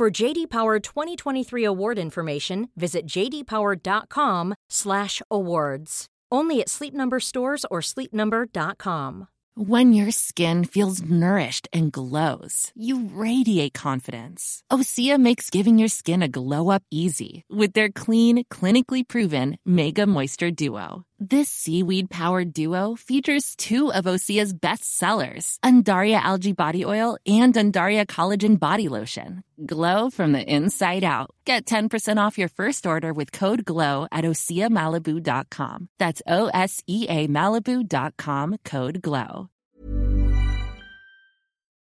For JD Power 2023 award information, visit jdpower.com/awards. Only at Sleep Number stores or sleepnumber.com. When your skin feels nourished and glows, you radiate confidence. Osea makes giving your skin a glow up easy with their clean, clinically proven Mega Moisture Duo. This seaweed powered duo features two of Osea's best sellers, Undaria Algae Body Oil and Undaria Collagen Body Lotion. Glow from the inside out. Get 10% off your first order with code GLOW at OseaMalibu.com. That's O S E A Malibu.com code GLOW.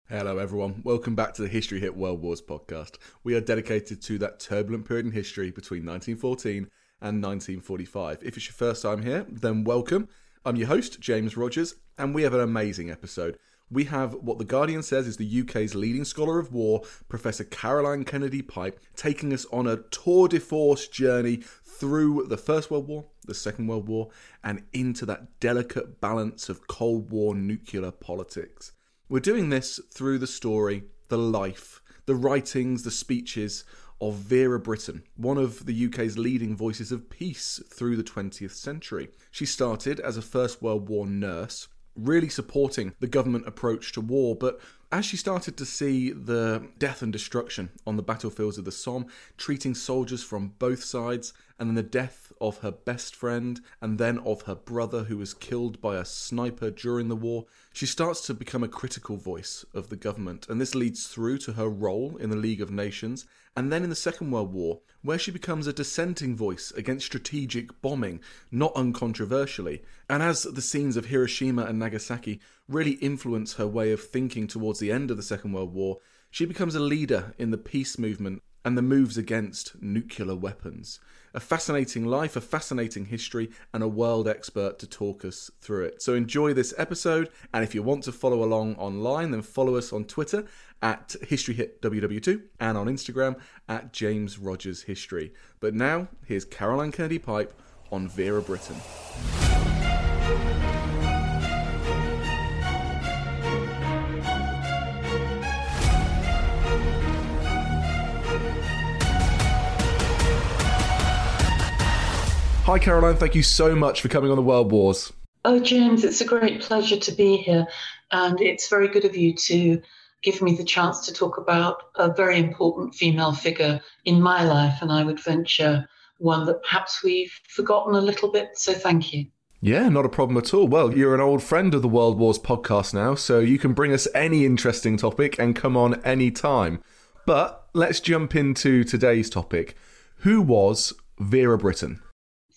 Hello, everyone. Welcome back to the History Hit World Wars podcast. We are dedicated to that turbulent period in history between 1914 and 1945. If it's your first time here, then welcome. I'm your host, James Rogers, and we have an amazing episode. We have what The Guardian says is the UK's leading scholar of war, Professor Caroline Kennedy Pipe, taking us on a tour de force journey through the First World War, the Second World War, and into that delicate balance of Cold War nuclear politics. We're doing this through the story, the life, the writings, the speeches of Vera Brittain, one of the UK's leading voices of peace through the 20th century. She started as a First World War nurse, really supporting the government approach to war, but as she started to see the death and destruction on the battlefields of the Somme, treating soldiers from both sides, and then the death of her best friend, and then of her brother who was killed by a sniper during the war, she starts to become a critical voice of the government. And this leads through to her role in the League of Nations and then in the Second World War, where she becomes a dissenting voice against strategic bombing, not uncontroversially, and as the scenes of Hiroshima and Nagasaki really influence her way of thinking towards the end of the Second World War, she becomes a leader in the peace movement and the moves against nuclear weapons. A fascinating life, a fascinating history, and a world expert to talk us through it. So enjoy this episode, and if you want to follow along online, then follow us on Twitter at HistoryHitWW2 and on Instagram at James Rogers History. But now, here's Caroline Kennedy Pipe on Vera Brittain. Hi, Caroline. Thank you so much for coming on the World Wars. Oh, James, it's a great pleasure to be here. And it's very good of you to give me the chance to talk about a very important female figure in my life. And I would venture one that perhaps we've forgotten a little bit. So thank you. Yeah, not a problem at all. Well, you're an old friend of the World Wars podcast now, so you can bring us any interesting topic and come on any time. But let's jump into today's topic. Who was Vera Brittain?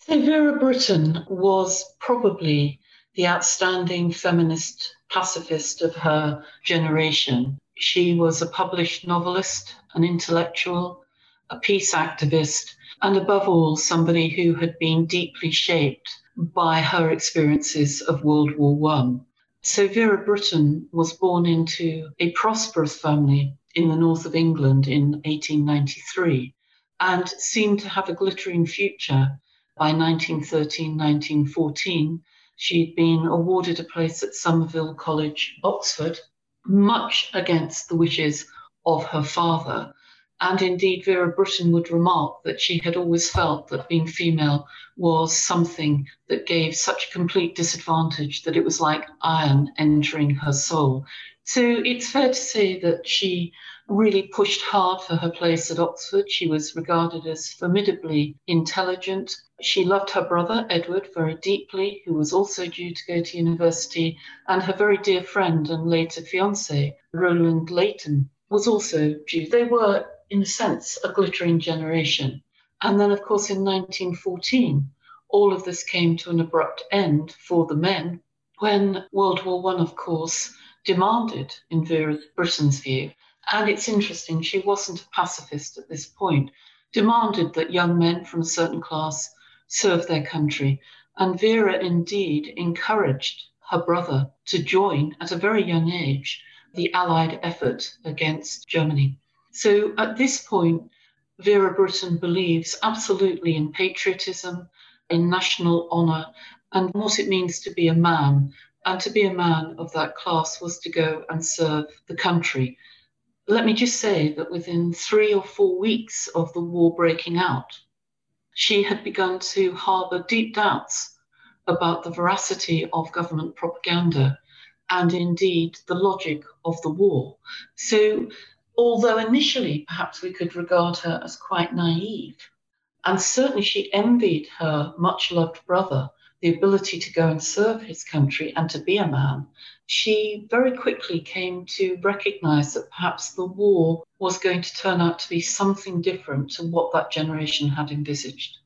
So Vera Brittain was probably the outstanding feminist pacifist of her generation. She was a published novelist, an intellectual, a peace activist, and above all, somebody who had been deeply shaped by her experiences of World War One. So Vera Brittain was born into a prosperous family in the north of England in 1893 and seemed to have a glittering future by 1913, 1914, she'd been awarded a place at Somerville College, Oxford, much against the wishes of her father. And indeed, Vera Brittain would remark that she had always felt that being female was something that gave such complete disadvantage that it was like iron entering her soul. So it's fair to say that she really pushed hard for her place at Oxford. She was regarded as formidably intelligent. She loved her brother, Edward, very deeply, who was also due to go to university, and her very dear friend and later fiance, Roland Leighton, was also due. They were, in a sense, a glittering generation. And then, of course, in 1914, all of this came to an abrupt end for the men when World War One, of course, demanded, in Vera Brittain's view, And it's interesting, she wasn't a pacifist at this point, demanded that young men from a certain class serve their country. And Vera indeed encouraged her brother to join at a very young age the Allied effort against Germany. So at this point, Vera Brittain believes absolutely in patriotism, in national honour, and what it means to be a man. And to be a man of that class was to go and serve the country. Let me just say that within three or four weeks of the war breaking out, she had begun to harbour deep doubts about the veracity of government propaganda and indeed the logic of the war. So, although initially perhaps we could regard her as quite naive, and certainly she envied her much loved brother the ability to go and serve his country and to be a man, she very quickly came to recognize that perhaps the war was going to turn out to be something different to what that generation had envisaged.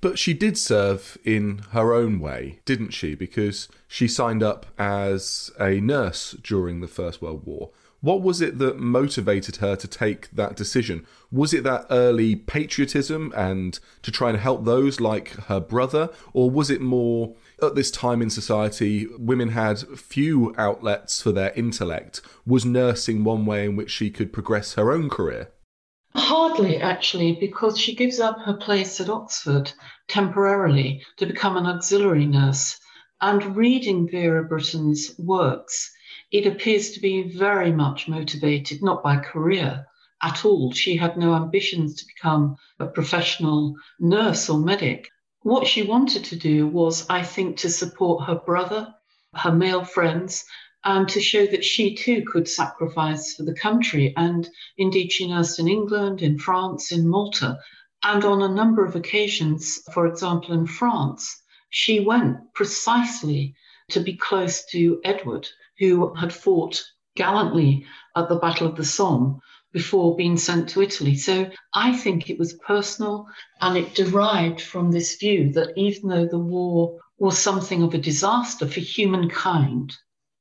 But she did serve in her own way, didn't she? Because she signed up as a nurse during the First World War. What was it that motivated her to take that decision? Was it that early patriotism and to try and help those like her brother? Or was it more at this time in society, women had few outlets for their intellect? Was nursing one way in which she could progress her own career? Hardly, actually, because she gives up her place at Oxford temporarily to become an auxiliary nurse. And reading Vera Brittain's works, it appears to be very much motivated not by career at all. She had no ambitions to become a professional nurse or medic. What she wanted to do was, I think, to support her brother, her male friends, and to show that she too could sacrifice for the country. And indeed, she nursed in England, in France, in Malta. And on a number of occasions, for example, in France, she went precisely to be close to Edward, who had fought gallantly at the Battle of the Somme before being sent to Italy. So I think it was personal and it derived from this view that even though the war was something of a disaster for humankind,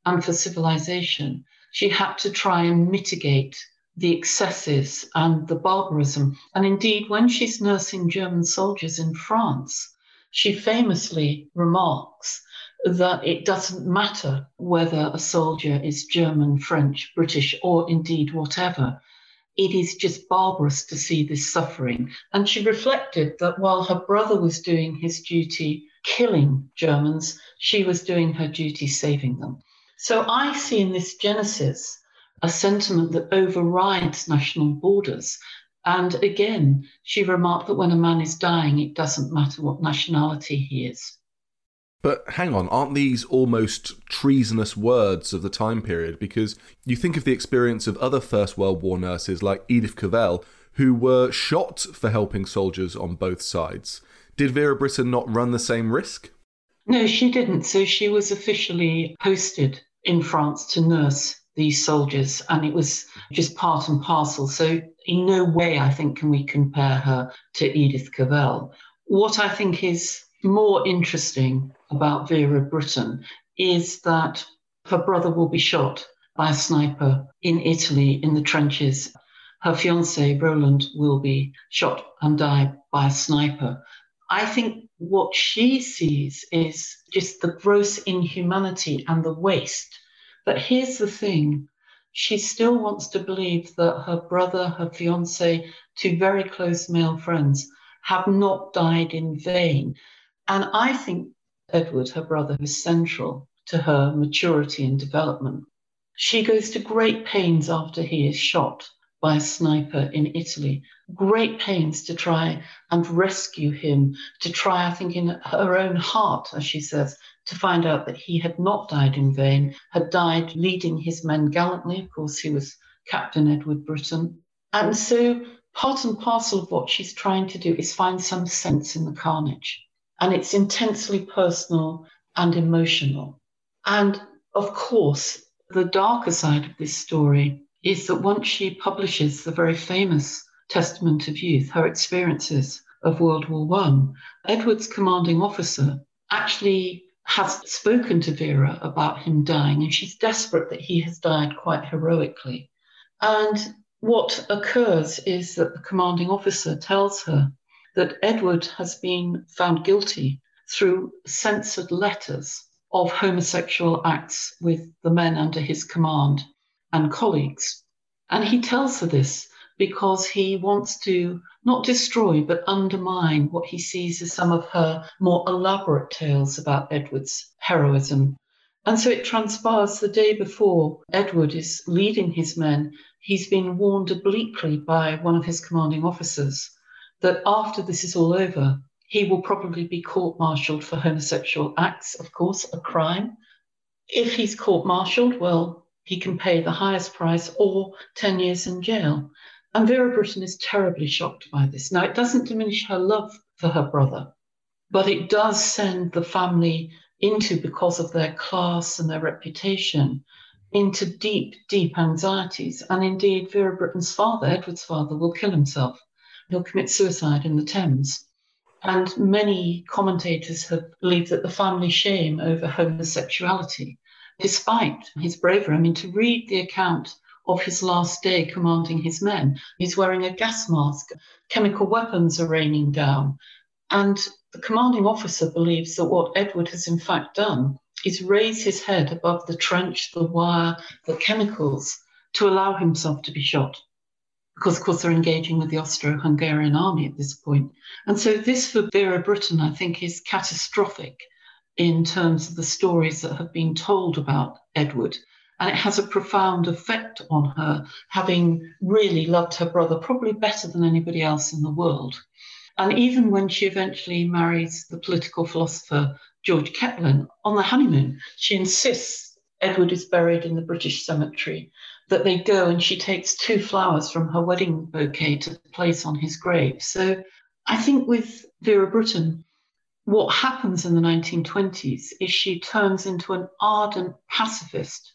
and for civilization, she had to try and mitigate the excesses and the barbarism. And indeed, when she's nursing German soldiers in France, she famously remarks that it doesn't matter whether a soldier is German, French, British, or indeed whatever. It is just barbarous to see this suffering. And she reflected that while her brother was doing his duty killing Germans, she was doing her duty saving them. So I see in this Genesis a sentiment that overrides national borders. And again, she remarked that when a man is dying, it doesn't matter what nationality he is. But hang on, aren't these almost treasonous words of the time period? Because you think of the experience of other First World War nurses like Edith Cavell, who were shot for helping soldiers on both sides. Did Vera Brittain not run the same risk? No, she didn't. So she was officially posted in France to nurse these soldiers, and it was just part and parcel. So, in no way, I think, can we compare her to Edith Cavell. What I think is more interesting about Vera Brittain is that her brother will be shot by a sniper in Italy in the trenches. Her fiance, Roland, will be shot and die by a sniper. I think what she sees is just the gross inhumanity and the waste. But here's the thing she still wants to believe that her brother, her fiance, two very close male friends have not died in vain. And I think Edward, her brother, is central to her maturity and development. She goes to great pains after he is shot by a sniper in Italy. Great pains to try and rescue him, to try, I think, in her own heart, as she says, to find out that he had not died in vain, had died leading his men gallantly. Of course, he was Captain Edward Brittain. And so, part and parcel of what she's trying to do is find some sense in the carnage. And it's intensely personal and emotional. And of course, the darker side of this story is that once she publishes the very famous Testament of Youth, her experiences of World War One, Edward's commanding officer actually has spoken to Vera about him dying, and she's desperate that he has died quite heroically. And what occurs is that the commanding officer tells her that Edward has been found guilty through censored letters of homosexual acts with the men under his command and colleagues. And he tells her this because he wants to not destroy but undermine what he sees as some of her more elaborate tales about Edward's heroism. And so it transpires the day before Edward is leading his men, he's been warned obliquely by one of his commanding officers that after this is all over, he will probably be court martialed for homosexual acts, of course, a crime. If he's court martialed, well, he can pay the highest price or 10 years in jail. And Vera Brittain is terribly shocked by this. Now, it doesn't diminish her love for her brother, but it does send the family into, because of their class and their reputation, into deep, deep anxieties. And indeed, Vera Brittain's father, Edward's father, will kill himself. He'll commit suicide in the Thames. And many commentators have believed that the family shame over homosexuality, despite his bravery. I mean, to read the account of his last day commanding his men, he's wearing a gas mask, chemical weapons are raining down. And the commanding officer believes that what Edward has in fact done is raise his head above the trench, the wire, the chemicals to allow himself to be shot because, of course, they're engaging with the Austro Hungarian army at this point. And so, this for Vera Brittain, I think, is catastrophic in terms of the stories that have been told about Edward. And it has a profound effect on her, having really loved her brother probably better than anybody else in the world. And even when she eventually marries the political philosopher George Catlin on the honeymoon, she insists Edward is buried in the British cemetery that they go and she takes two flowers from her wedding bouquet to place on his grave. So I think with Vera Brittain, what happens in the 1920s is she turns into an ardent pacifist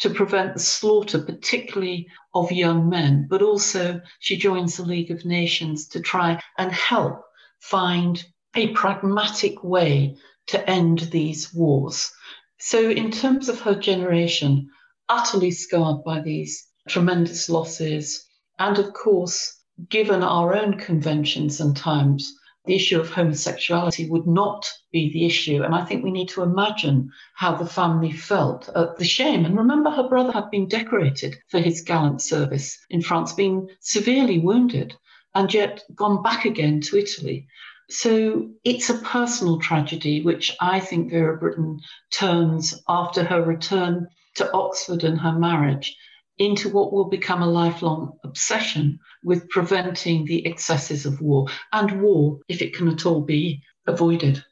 to prevent the slaughter, particularly of young men, but also she joins the League of Nations to try and help find a pragmatic way to end these wars. So, in terms of her generation, utterly scarred by these tremendous losses. And of course, given our own conventions and times, the issue of homosexuality would not be the issue. And I think we need to imagine how the family felt at the shame. And remember, her brother had been decorated for his gallant service in France, being severely wounded, and yet gone back again to Italy. So it's a personal tragedy, which I think Vera Brittain turns after her return to Oxford and her marriage into what will become a lifelong obsession with preventing the excesses of war and war, if it can at all be avoided.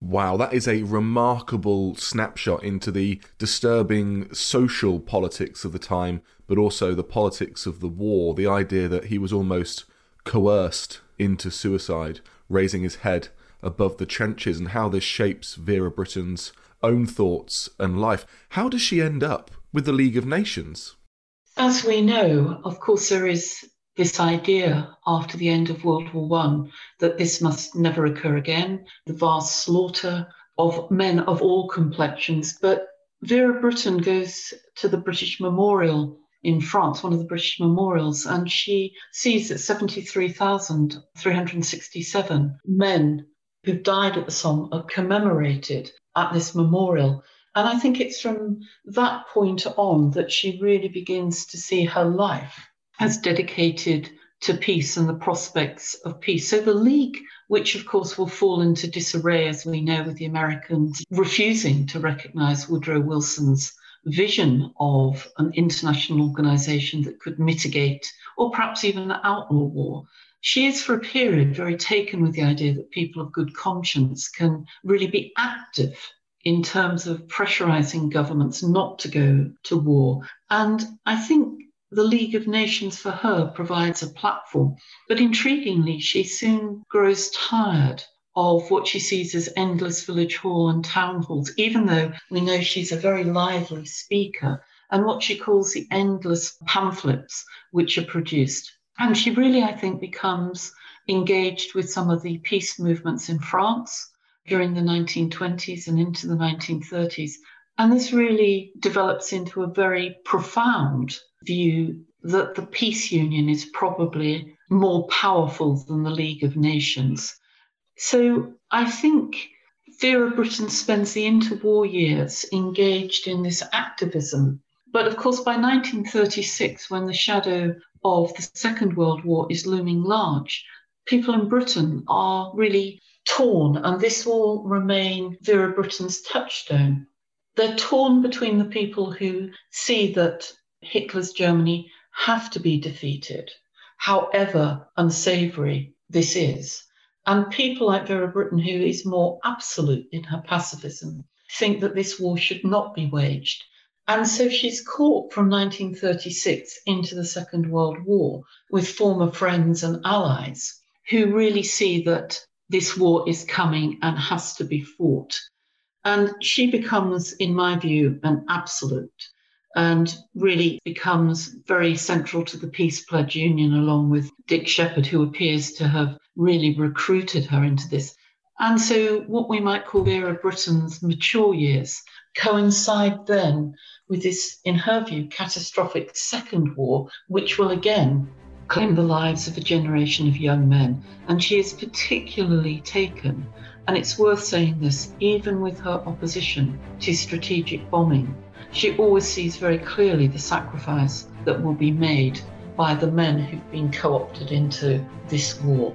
Wow, that is a remarkable snapshot into the disturbing social politics of the time, but also the politics of the war. The idea that he was almost coerced into suicide, raising his head above the trenches, and how this shapes Vera Brittain's own thoughts and life. How does she end up with the League of Nations? As we know, of course, there is this idea after the end of World War One that this must never occur again, the vast slaughter of men of all complexions. But Vera Brittain goes to the British Memorial in France, one of the British memorials, and she sees that 73,367 men who died at the Somme are commemorated at this memorial. And I think it's from that point on that she really begins to see her life as dedicated to peace and the prospects of peace. So the League, which of course will fall into disarray, as we know, with the Americans refusing to recognize Woodrow Wilson's vision of an international organization that could mitigate or perhaps even outlaw war. She is, for a period, very taken with the idea that people of good conscience can really be active in terms of pressurizing governments not to go to war. And I think the League of Nations for her provides a platform. But intriguingly, she soon grows tired of what she sees as endless village hall and town halls, even though we know she's a very lively speaker, and what she calls the endless pamphlets which are produced. And she really, I think, becomes engaged with some of the peace movements in France during the 1920s and into the 1930s. And this really develops into a very profound view that the peace union is probably more powerful than the League of Nations. So I think Vera Brittain spends the interwar years engaged in this activism. But of course, by 1936, when the shadow of the Second World War is looming large, people in Britain are really torn, and this will remain Vera Brittain's touchstone. They're torn between the people who see that Hitler's Germany have to be defeated, however unsavory this is. And people like Vera Brittain, who is more absolute in her pacifism, think that this war should not be waged. And so she's caught from 1936 into the Second World War with former friends and allies who really see that this war is coming and has to be fought. And she becomes, in my view, an absolute and really becomes very central to the Peace Pledge Union, along with Dick Sheppard, who appears to have really recruited her into this. And so, what we might call Vera Brittain's mature years coincide then with this, in her view, catastrophic second war, which will again claim the lives of a generation of young men. And she is particularly taken, and it's worth saying this, even with her opposition to strategic bombing. She always sees very clearly the sacrifice that will be made by the men who've been co opted into this war.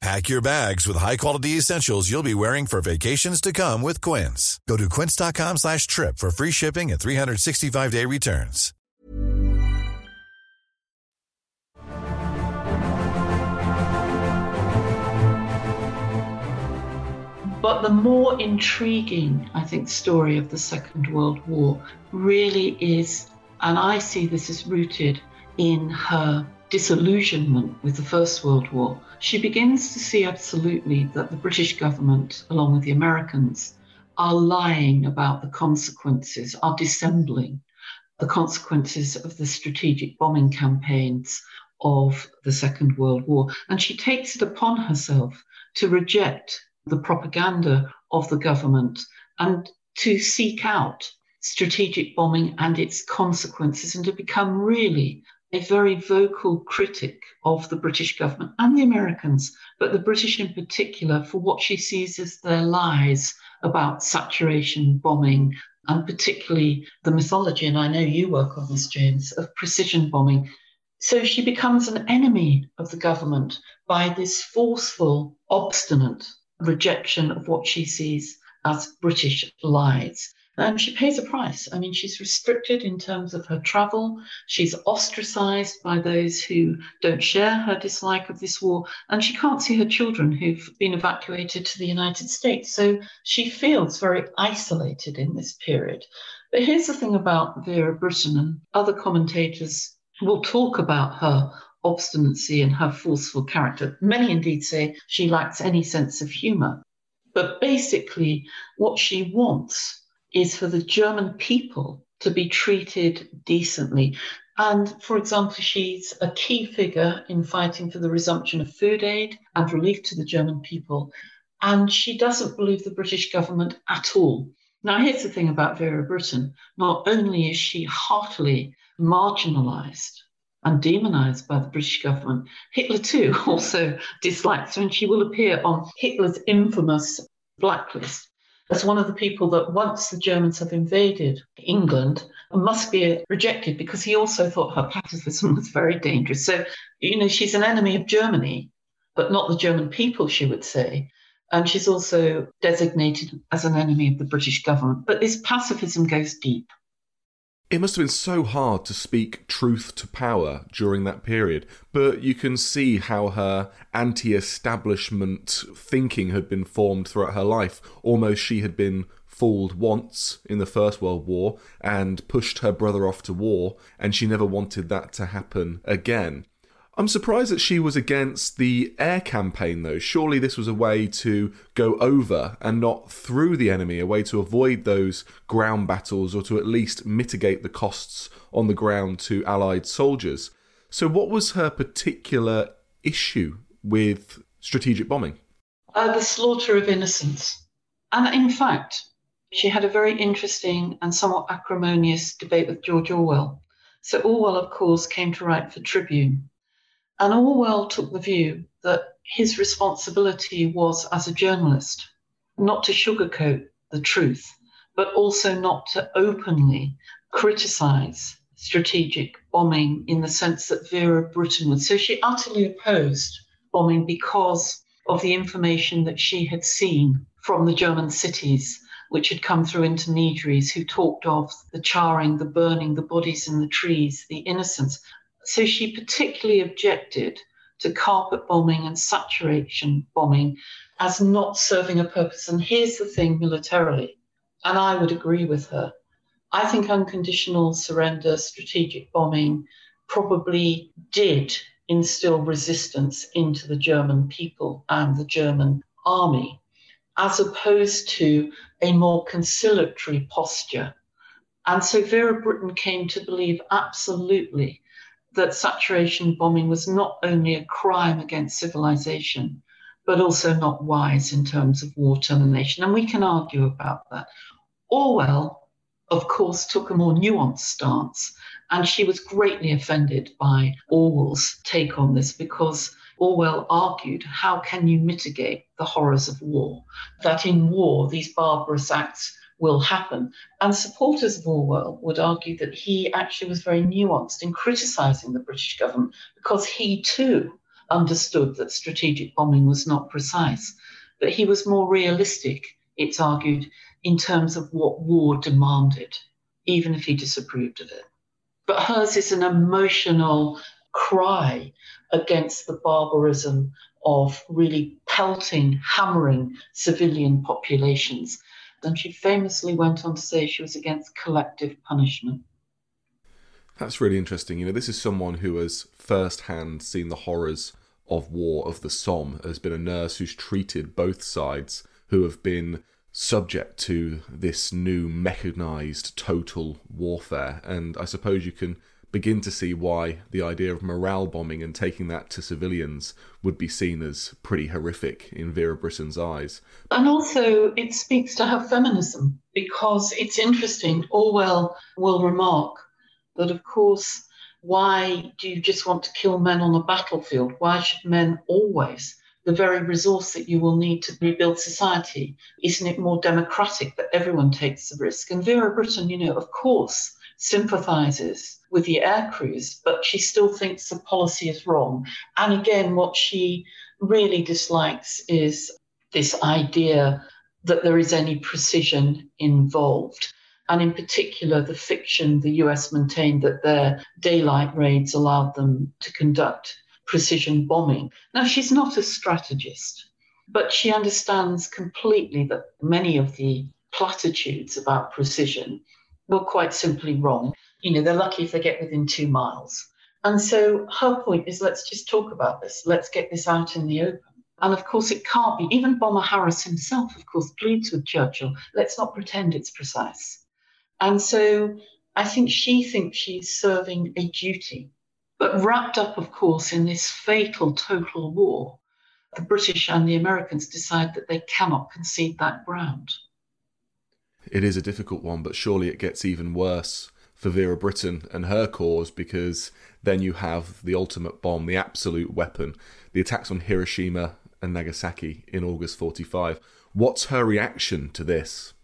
Pack your bags with high-quality essentials you'll be wearing for vacations to come with Quince. Go to quince.com slash trip for free shipping and 365-day returns. But the more intriguing, I think, story of the Second World War really is, and I see this as rooted in her disillusionment with the First World War, she begins to see absolutely that the British government, along with the Americans, are lying about the consequences, are dissembling the consequences of the strategic bombing campaigns of the Second World War. And she takes it upon herself to reject the propaganda of the government and to seek out strategic bombing and its consequences and to become really a very vocal critic of the British government and the Americans, but the British in particular, for what she sees as their lies about saturation bombing, and particularly the mythology, and I know you work on this, James, of precision bombing. So she becomes an enemy of the government by this forceful, obstinate rejection of what she sees as British lies. And she pays a price. I mean, she's restricted in terms of her travel. She's ostracized by those who don't share her dislike of this war. And she can't see her children who've been evacuated to the United States. So she feels very isolated in this period. But here's the thing about Vera Brittain, and other commentators will talk about her obstinacy and her forceful character. Many indeed say she lacks any sense of humor. But basically, what she wants is for the German people to be treated decently. And for example, she's a key figure in fighting for the resumption of food aid and relief to the German people. And she doesn't believe the British government at all. Now, here's the thing about Vera Brittain not only is she heartily marginalized and demonized by the British government, Hitler too also dislikes her, and she will appear on Hitler's infamous blacklist as one of the people that once the Germans have invaded England must be rejected because he also thought her pacifism was very dangerous. So, you know, she's an enemy of Germany, but not the German people, she would say. And she's also designated as an enemy of the British government. But this pacifism goes deep. It must have been so hard to speak truth to power during that period, but you can see how her anti establishment thinking had been formed throughout her life. Almost she had been fooled once in the First World War and pushed her brother off to war, and she never wanted that to happen again. I'm surprised that she was against the air campaign, though. Surely this was a way to go over and not through the enemy, a way to avoid those ground battles or to at least mitigate the costs on the ground to Allied soldiers. So, what was her particular issue with strategic bombing? Uh, the slaughter of innocents. And in fact, she had a very interesting and somewhat acrimonious debate with George Orwell. So, Orwell, of course, came to write for Tribune and Orwell took the view that his responsibility was as a journalist not to sugarcoat the truth, but also not to openly criticize strategic bombing in the sense that Vera Brittain would. So she utterly opposed bombing because of the information that she had seen from the German cities, which had come through intermediaries who talked of the charring, the burning, the bodies in the trees, the innocents. So she particularly objected to carpet bombing and saturation bombing as not serving a purpose. And here's the thing militarily, and I would agree with her. I think unconditional surrender, strategic bombing probably did instill resistance into the German people and the German army, as opposed to a more conciliatory posture. And so Vera Brittain came to believe absolutely that saturation bombing was not only a crime against civilization, but also not wise in terms of war termination. And we can argue about that. Orwell, of course, took a more nuanced stance, and she was greatly offended by Orwell's take on this because Orwell argued how can you mitigate the horrors of war? That in war, these barbarous acts will happen. And supporters of Orwell would argue that he actually was very nuanced in criticizing the British government because he too understood that strategic bombing was not precise. But he was more realistic, it's argued, in terms of what war demanded, even if he disapproved of it. But hers is an emotional cry against the barbarism of really pelting, hammering civilian populations and she famously went on to say she was against collective punishment. That's really interesting. You know, this is someone who has firsthand seen the horrors of war of the Somme, has been a nurse who's treated both sides, who have been subject to this new mechanized total warfare. And I suppose you can begin to see why the idea of morale bombing and taking that to civilians would be seen as pretty horrific in Vera Brittain's eyes. And also, it speaks to her feminism because it's interesting. Orwell will remark that, of course, why do you just want to kill men on the battlefield? Why should men always? The very resource that you will need to rebuild society, isn't it more democratic that everyone takes the risk? And Vera Brittain, you know, of course, sympathizes with the air crews, but she still thinks the policy is wrong. And again, what she really dislikes is this idea that there is any precision involved. And in particular, the fiction the US maintained that their daylight raids allowed them to conduct precision bombing. Now, she's not a strategist, but she understands completely that many of the platitudes about precision were quite simply wrong. You know, they're lucky if they get within two miles. And so her point is let's just talk about this. Let's get this out in the open. And of course, it can't be. Even Bomber Harris himself, of course, pleads with Churchill let's not pretend it's precise. And so I think she thinks she's serving a duty. But wrapped up, of course, in this fatal total war, the British and the Americans decide that they cannot concede that ground. It is a difficult one, but surely it gets even worse for Vera Brittain and her cause because then you have the ultimate bomb, the absolute weapon, the attacks on Hiroshima and Nagasaki in August 45. What's her reaction to this?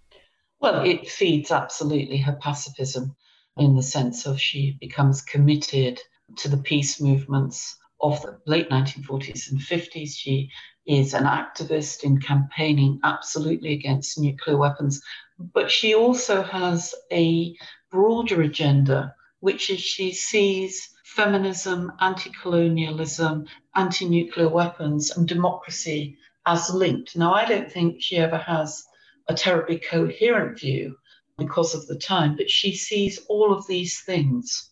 Well, it feeds absolutely her pacifism in the sense of she becomes committed to the peace movements of the late 1940s and 50s. She is an activist in campaigning absolutely against nuclear weapons, but she also has a broader agenda, which is she sees feminism, anti colonialism, anti nuclear weapons, and democracy as linked. Now, I don't think she ever has a terribly coherent view because of the time, but she sees all of these things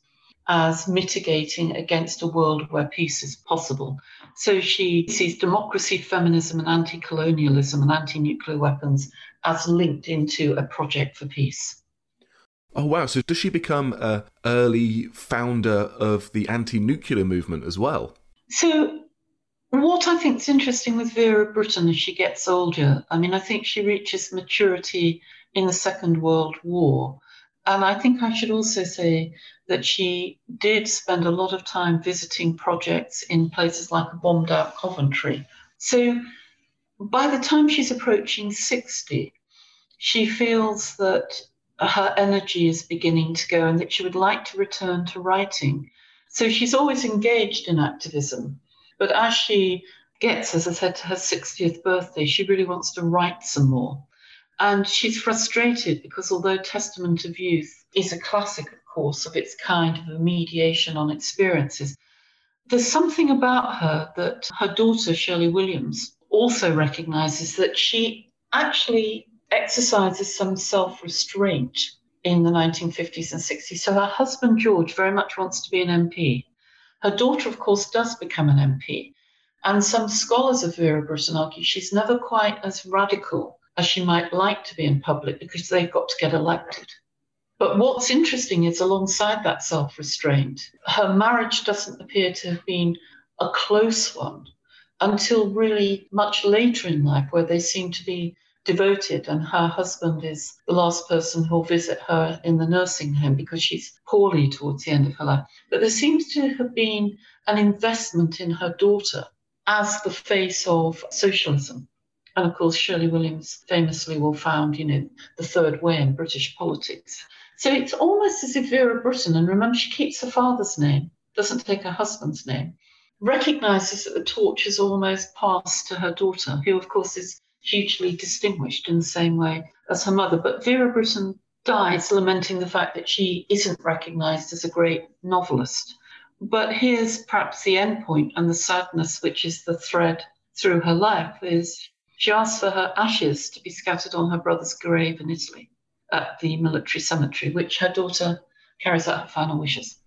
as mitigating against a world where peace is possible. So she sees democracy, feminism, and anti colonialism and anti nuclear weapons as linked into a project for peace. Oh wow! So does she become a early founder of the anti-nuclear movement as well? So what I think is interesting with Vera Brittain as she gets older, I mean, I think she reaches maturity in the Second World War, and I think I should also say that she did spend a lot of time visiting projects in places like a bombed out Coventry. So by the time she's approaching 60, she feels that her energy is beginning to go and that she would like to return to writing. So she's always engaged in activism. But as she gets, as I said, to her 60th birthday, she really wants to write some more. And she's frustrated because although Testament of Youth is a classic, of course, of its kind of a mediation on experiences, there's something about her that her daughter, Shirley Williams, also recognizes that she actually exercises some self restraint in the 1950s and 60s. So her husband, George, very much wants to be an MP. Her daughter, of course, does become an MP. And some scholars of Vera Brittain argue she's never quite as radical as she might like to be in public because they've got to get elected. But what's interesting is alongside that self restraint, her marriage doesn't appear to have been a close one until really much later in life, where they seem to be devoted, and her husband is the last person who'll visit her in the nursing home because she's poorly towards the end of her life. But there seems to have been an investment in her daughter as the face of socialism. And of course, Shirley Williams famously will found, you know, the third way in British politics. So it's almost as if Vera Brittain, and remember, she keeps her father's name, doesn't take her husband's name, recognizes that the torch is almost passed to her daughter, who, of course, is hugely distinguished in the same way as her mother. But Vera Brittain dies lamenting the fact that she isn't recognized as a great novelist. But here's perhaps the end point and the sadness, which is the thread through her life, is she asks for her ashes to be scattered on her brother's grave in Italy at the military cemetery, which her daughter carries out her final wishes.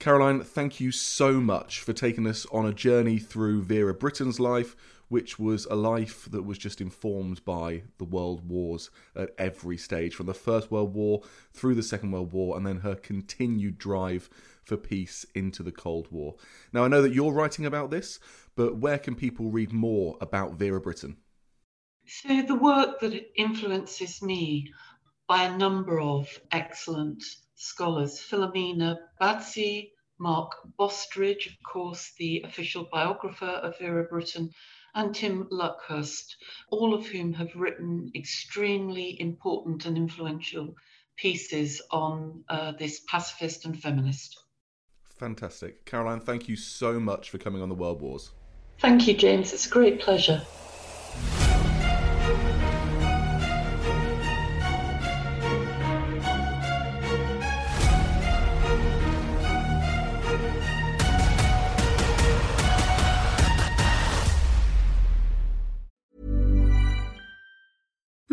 Caroline, thank you so much for taking us on a journey through Vera Brittain's life, which was a life that was just informed by the world wars at every stage, from the First World War through the Second World War, and then her continued drive for peace into the Cold War. Now, I know that you're writing about this, but where can people read more about Vera Brittain? So, the work that influences me by a number of excellent scholars Philomena Bazzi, Mark Bostridge, of course, the official biographer of Vera Brittain, and Tim Luckhurst, all of whom have written extremely important and influential pieces on uh, this pacifist and feminist. Fantastic. Caroline, thank you so much for coming on the World Wars. Thank you, James. It's a great pleasure.